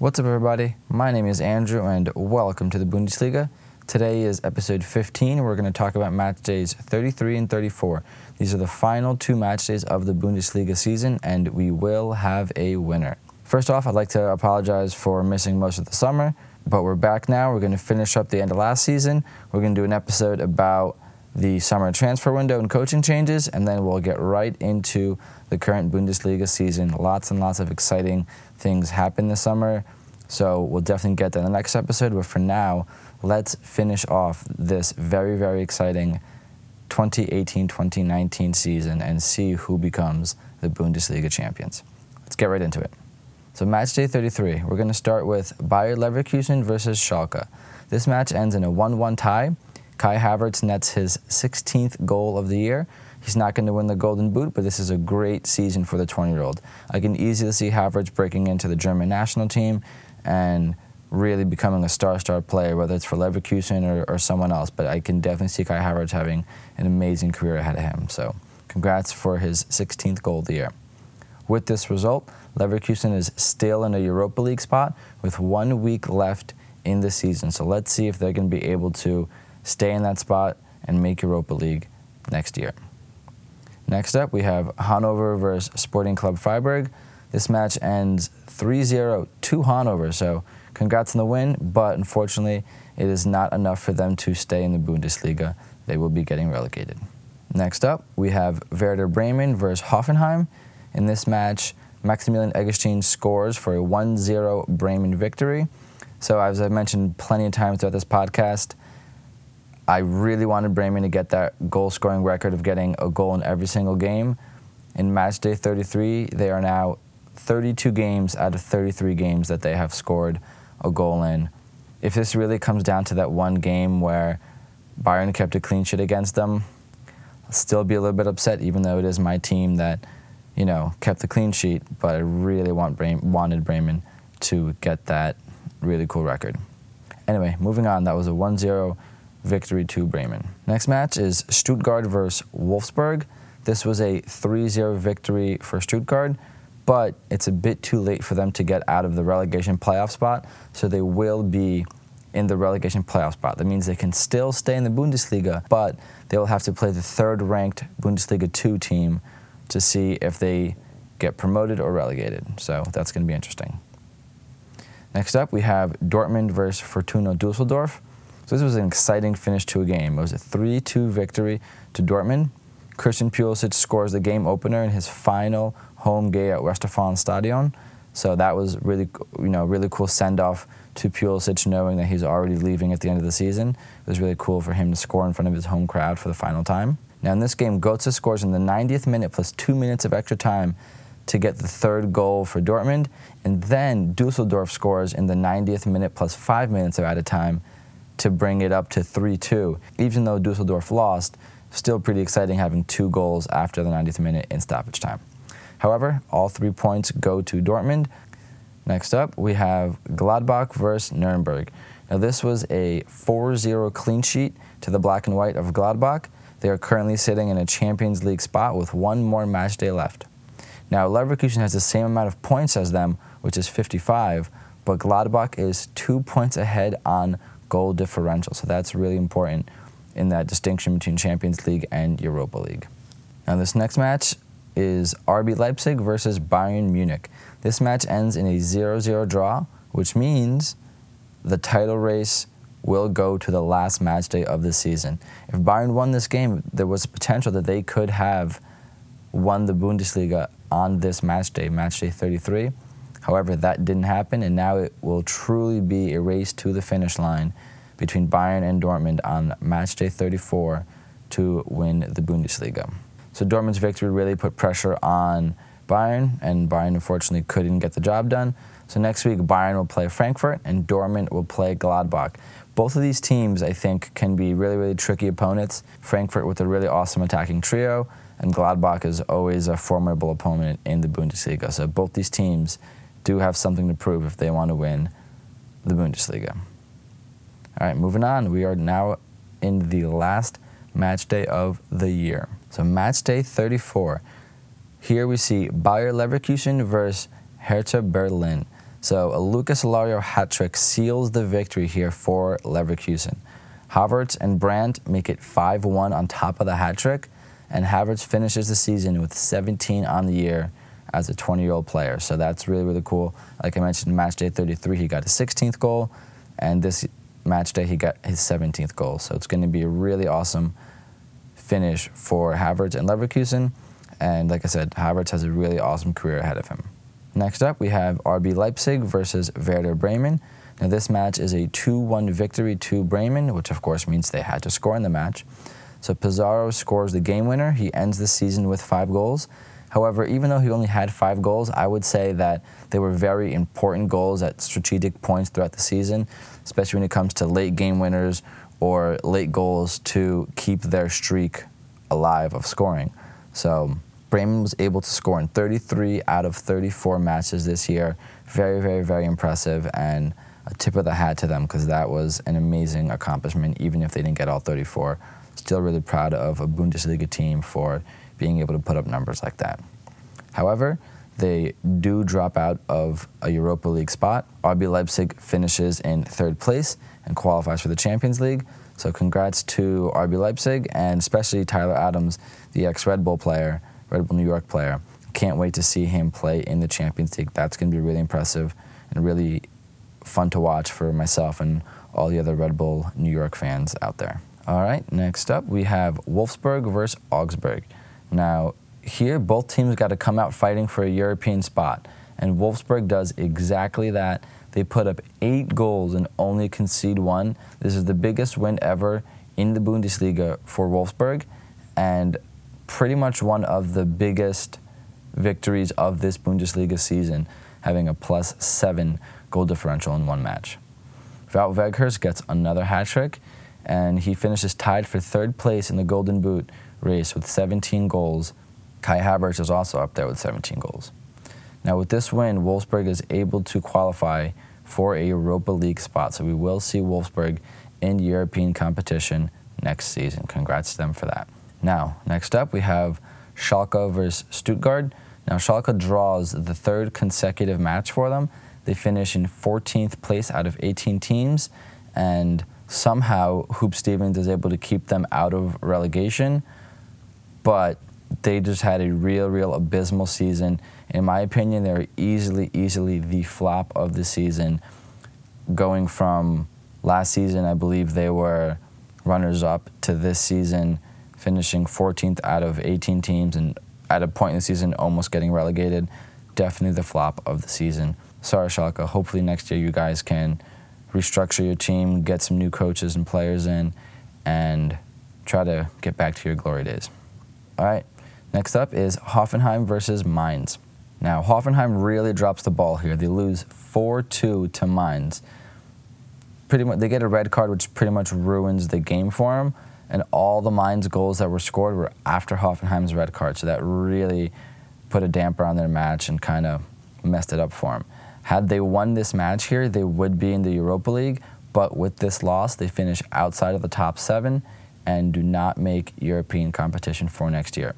What's up, everybody? My name is Andrew, and welcome to the Bundesliga. Today is episode 15. We're going to talk about match days 33 and 34. These are the final two match days of the Bundesliga season, and we will have a winner. First off, I'd like to apologize for missing most of the summer, but we're back now. We're going to finish up the end of last season. We're going to do an episode about the summer transfer window and coaching changes, and then we'll get right into the current Bundesliga season. Lots and lots of exciting things happen this summer, so we'll definitely get that in the next episode. But for now, let's finish off this very, very exciting 2018 2019 season and see who becomes the Bundesliga champions. Let's get right into it. So, match day 33, we're going to start with Bayer Leverkusen versus Schalke. This match ends in a 1 1 tie. Kai Havertz nets his 16th goal of the year. He's not going to win the Golden Boot, but this is a great season for the 20 year old. I can easily see Havertz breaking into the German national team and really becoming a star star player, whether it's for Leverkusen or, or someone else. But I can definitely see Kai Havertz having an amazing career ahead of him. So, congrats for his 16th goal of the year. With this result, Leverkusen is still in a Europa League spot with one week left in the season. So let's see if they're going to be able to stay in that spot and make Europa League next year. Next up, we have Hanover versus Sporting Club Freiburg. This match ends 3 0 to Hanover, so congrats on the win, but unfortunately, it is not enough for them to stay in the Bundesliga. They will be getting relegated. Next up, we have Werder Bremen versus Hoffenheim. In this match, Maximilian Eggestein scores for a 1 0 Bremen victory. So, as I've mentioned plenty of times throughout this podcast, I really wanted Bremen to get that goal scoring record of getting a goal in every single game. In match day 33, they are now 32 games out of 33 games that they have scored a goal in. If this really comes down to that one game where Bayern kept a clean sheet against them, I'll still be a little bit upset, even though it is my team that, you know, kept the clean sheet. But I really want Bremen, wanted Bremen to get that really cool record. Anyway, moving on, that was a 1 0 victory to Bremen. Next match is Stuttgart versus Wolfsburg. This was a 3 0 victory for Stuttgart, but it's a bit too late for them to get out of the relegation playoff spot, so they will be in the relegation playoff spot. That means they can still stay in the Bundesliga, but they will have to play the third ranked Bundesliga 2 team to see if they get promoted or relegated. So that's going to be interesting. Next up, we have Dortmund versus Fortuna Dusseldorf. So this was an exciting finish to a game. It was a 3-2 victory to Dortmund. Christian Pulisic scores the game opener in his final home game at Westfalenstadion. So that was really, you know, really cool send off to Pulisic, knowing that he's already leaving at the end of the season. It was really cool for him to score in front of his home crowd for the final time. Now in this game, Götze scores in the 90th minute plus two minutes of extra time to get the third goal for Dortmund, and then Dusseldorf scores in the 90th minute plus five minutes of added time to bring it up to 3 2. Even though Dusseldorf lost, still pretty exciting having two goals after the 90th minute in stoppage time. However, all three points go to Dortmund. Next up, we have Gladbach versus Nuremberg. Now, this was a 4 0 clean sheet to the black and white of Gladbach. They are currently sitting in a Champions League spot with one more match day left. Now, Leverkusen has the same amount of points as them, which is 55, but Gladbach is two points ahead on goal differential. So that's really important in that distinction between Champions League and Europa League. Now, this next match is RB Leipzig versus Bayern Munich. This match ends in a 0 0 draw, which means the title race will go to the last match day of the season. If Bayern won this game, there was potential that they could have won the Bundesliga on this match day, match day 33. However, that didn't happen, and now it will truly be a race to the finish line between Bayern and Dortmund on match day 34 to win the Bundesliga. So Dortmund's victory really put pressure on Bayern, and Bayern unfortunately couldn't get the job done. So next week, Bayern will play Frankfurt, and Dortmund will play Gladbach. Both of these teams, I think, can be really, really tricky opponents. Frankfurt with a really awesome attacking trio, and Gladbach is always a formidable opponent in the Bundesliga. So both these teams do have something to prove if they want to win the Bundesliga. All right, moving on. We are now in the last match day of the year. So, match day 34. Here we see Bayer Leverkusen versus Hertha Berlin. So a Lucas Alario hat trick seals the victory here for Leverkusen. Havertz and Brandt make it 5 1 on top of the hat trick, and Havertz finishes the season with 17 on the year as a 20 year old player. So that's really, really cool. Like I mentioned, match day 33, he got his 16th goal, and this match day, he got his 17th goal. So it's going to be a really awesome finish for Havertz and Leverkusen. And like I said, Havertz has a really awesome career ahead of him. Next up, we have RB Leipzig versus Werder Bremen. Now, this match is a 2 1 victory to Bremen, which of course means they had to score in the match. So Pizarro scores the game winner. He ends the season with five goals. However, even though he only had five goals, I would say that they were very important goals at strategic points throughout the season, especially when it comes to late game winners or late goals to keep their streak alive of scoring. So Bremen was able to score in 33 out of 34 matches this year. Very, very, very impressive, and a tip of the hat to them because that was an amazing accomplishment, even if they didn't get all 34. Still really proud of a Bundesliga team for being able to put up numbers like that. However, they do drop out of a Europa League spot. RB Leipzig finishes in third place and qualifies for the Champions League. So congrats to RB Leipzig and especially Tyler Adams, the ex Red Bull player, Red Bull New York player. Can't wait to see him play in the Champions League. That's going to be really impressive and really fun to watch for myself and all the other Red Bull New York fans out there. All right, next up we have Wolfsburg versus Augsburg. Now, here both teams got to come out fighting for a European spot, and Wolfsburg does exactly that. They put up eight goals and only concede one. This is the biggest win ever in the Bundesliga for Wolfsburg, and pretty much one of the biggest victories of this Bundesliga season, having a plus seven goal differential in one match. Wout gets another hat trick, and he finishes tied for third place in the Golden Boot race with 17 goals. Kai Havertz is also up there with 17 goals. Now, with this win, Wolfsburg is able to qualify for a Europa League spot. So we will see Wolfsburg in European competition next season. Congrats to them for that. Now, next up, we have Schalke versus Stuttgart. Now, Schalke draws the third consecutive match for them. They finish in 14th place out of 18 teams, and somehow Huub Stevens is able to keep them out of relegation but they just had a real, real abysmal season. In my opinion, they're easily, easily the flop of the season. Going from last season, I believe they were runners up to this season, finishing 14th out of 18 teams, and at a point in the season, almost getting relegated. Definitely the flop of the season. Sorry, Schalke. Hopefully, next year you guys can restructure your team, get some new coaches and players in, and try to get back to your glory days. All right, next up is Hoffenheim versus Mainz. Now, Hoffenheim really drops the ball here. They lose 4 2 to Mainz. Pretty much, they get a red card, which pretty much ruins the game for them. And all the Mainz goals that were scored were after Hoffenheim's red card. So that really put a damper on their match and kind of messed it up for them. Had they won this match here, they would be in the Europa League. But with this loss, they finish outside of the top seven and do not make European competition for next year.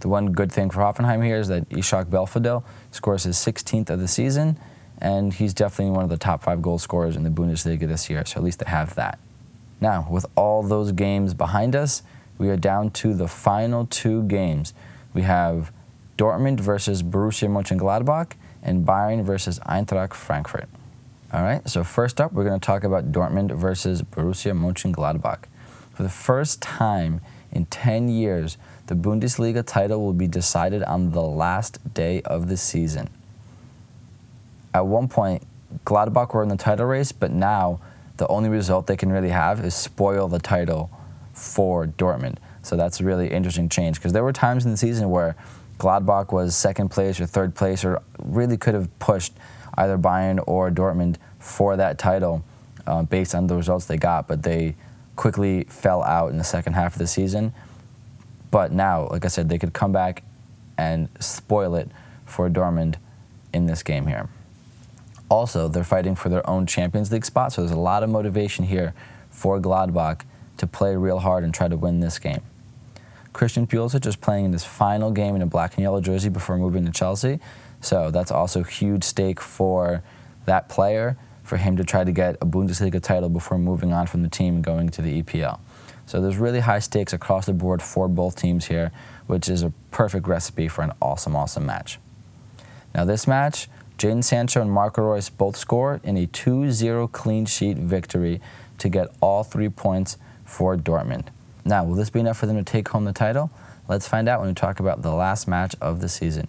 The one good thing for Hoffenheim here is that Ishak Belfodil scores his 16th of the season, and he's definitely one of the top five goal scorers in the Bundesliga this year, so at least they have that. Now, with all those games behind us, we are down to the final two games. We have Dortmund versus Borussia Mönchengladbach and Bayern versus Eintracht Frankfurt. All right, so first up, we're going to talk about Dortmund versus Borussia Mönchengladbach. For the first time in 10 years, the Bundesliga title will be decided on the last day of the season. At one point, Gladbach were in the title race, but now the only result they can really have is spoil the title for Dortmund. So that's a really interesting change because there were times in the season where Gladbach was second place or third place or really could have pushed either Bayern or Dortmund for that title uh, based on the results they got, but they quickly fell out in the second half of the season. But now, like I said, they could come back and spoil it for Dortmund in this game here. Also, they're fighting for their own Champions League spot, so there's a lot of motivation here for Gladbach to play real hard and try to win this game. Christian Pulisic is playing in his final game in a black and yellow jersey before moving to Chelsea, so that's also huge stake for that player for him to try to get a Bundesliga title before moving on from the team and going to the EPL. So there's really high stakes across the board for both teams here, which is a perfect recipe for an awesome, awesome match. Now, this match, Jadon Sancho and Marco Reus both score in a 2 0 clean sheet victory to get all three points for Dortmund. Now, will this be enough for them to take home the title? Let's find out when we talk about the last match of the season.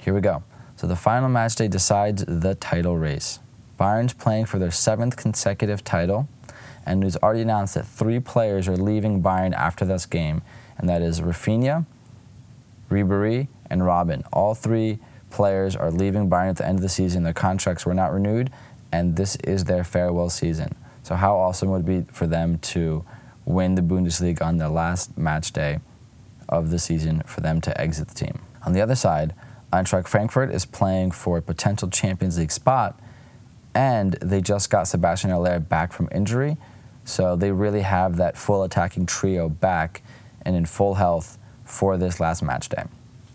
Here we go. So, the final match day decides the title race. Bayern's playing for their seventh consecutive title and it's already announced that three players are leaving Bayern after this game, and that is Rafinha, Ribery, and Robben. All three players are leaving Bayern at the end of the season. Their contracts were not renewed, and this is their farewell season. So how awesome would it be for them to win the Bundesliga on their last match day of the season for them to exit the team? On the other side, Eintracht Frankfurt is playing for a potential Champions League spot, and they just got Sebastian Haller back from injury. So they really have that full attacking trio back and in full health for this last match day.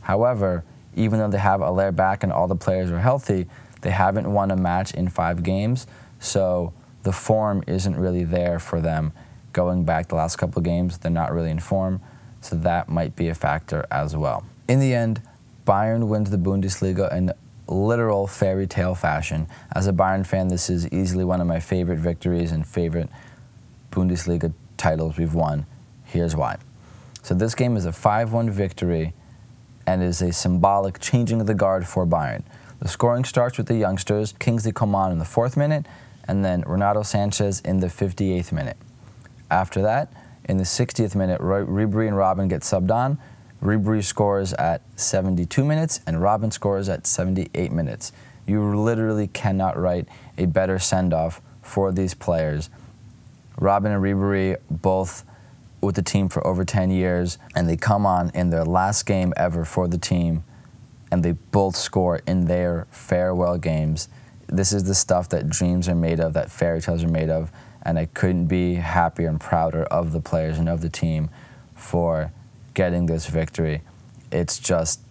However, even though they have Haller back and all the players are healthy, they haven't won a match in five games. So the form isn't really there for them going back the last couple games. They're not really in form. So that might be a factor as well. In the end, Bayern wins the Bundesliga in literal fairy tale fashion. As a Bayern fan, this is easily one of my favorite victories and favorite Bundesliga titles we've won. Here's why. So this game is a 5-1 victory and is a symbolic changing of the guard for Bayern. The scoring starts with the youngsters, Kingsley Coman in the fourth minute, and then Renato Sanches in the 58th minute. After that, in the 60th minute, Ribery and Robben get subbed on. Ribery scores at 72 minutes, and Robben scores at 78 minutes. You literally cannot write a better send off for these players Robben and Ribery both with the team for over 10 years, and they come on in their last game ever for the team, and they both score in their farewell games. This is the stuff that dreams are made of, that fairy tales are made of, and I couldn't be happier and prouder of the players and of the team for getting this victory. It's just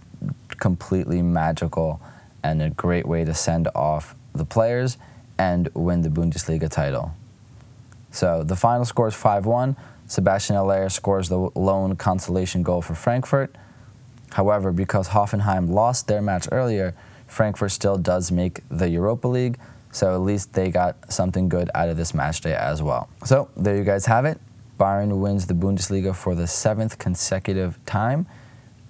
completely magical and a great way to send off the players and win the Bundesliga title. So the final score is 5 1. Sebastian Haller scores the lone consolation goal for Frankfurt. However, because Hoffenheim lost their match earlier, Frankfurt still does make the Europa League, so at least they got something good out of this match day as well. So there you guys have it. Bayern wins the Bundesliga for the seventh consecutive time,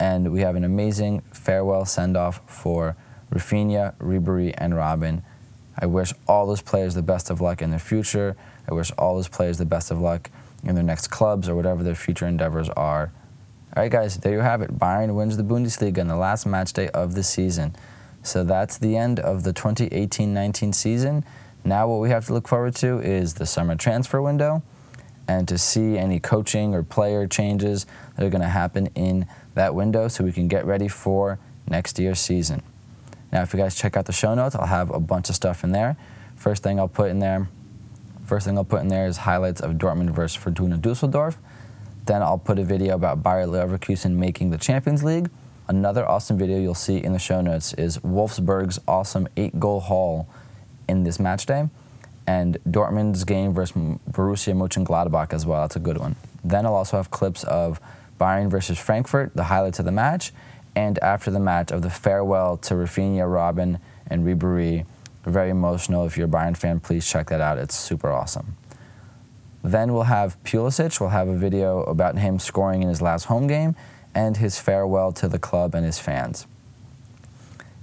and we have an amazing farewell send off for Rafinha, Ribery, and Robben. I wish all those players the best of luck in their future. I wish all those players the best of luck in their next clubs or whatever their future endeavors are. All right, guys, there you have it. Bayern wins the Bundesliga in the last match day of the season. So that's the end of the 2018 19 season. Now, what we have to look forward to is the summer transfer window and to see any coaching or player changes that are going to happen in that window so we can get ready for next year's season. Now, if you guys check out the show notes, I'll have a bunch of stuff in there. First thing I'll put in there First thing I'll put in there is highlights of Dortmund versus Fortuna Dusseldorf. Then I'll put a video about Bayer Leverkusen making the Champions League. Another awesome video you'll see in the show notes is Wolfsburg's awesome eight goal haul in this match day, and Dortmund's game versus Borussia Mönchengladbach as well. That's a good one. Then I'll also have clips of Bayern versus Frankfurt, the highlights of the match, and after the match of the farewell to Rafinha, Robben, and Ribery very emotional. If you're a Bayern fan, please check that out. It's super awesome. Then we'll have Pulisic. We'll have a video about him scoring in his last home game and his farewell to the club and his fans.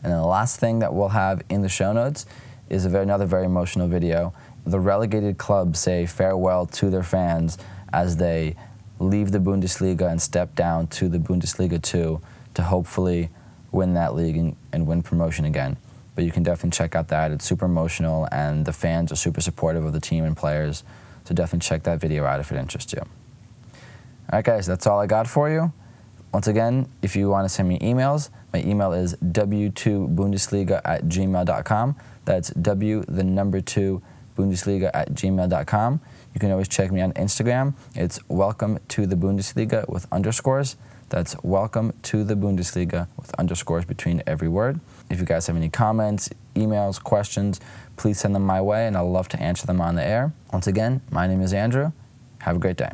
And then the last thing that we'll have in the show notes is very, another very emotional video. The relegated clubs say farewell to their fans as they leave the Bundesliga and step down to the Bundesliga 2 to hopefully win that league and, and win promotion again but you can definitely check out that. It's super emotional, and the fans are super supportive of the team and players. So definitely check that video out if it interests you. All right, guys, that's all I got for you. Once again, if you want to send me emails, my email is w2bundesliga at gmail.com. That's w, the number two, Bundesliga at gmail.com. You can always check me on Instagram. It's welcome to the Bundesliga with underscores. That's welcome to the Bundesliga with underscores between every word. If you guys have any comments, emails, questions, please send them my way and I'll love to answer them on the air. Once again, my name is Andrew. Have a great day.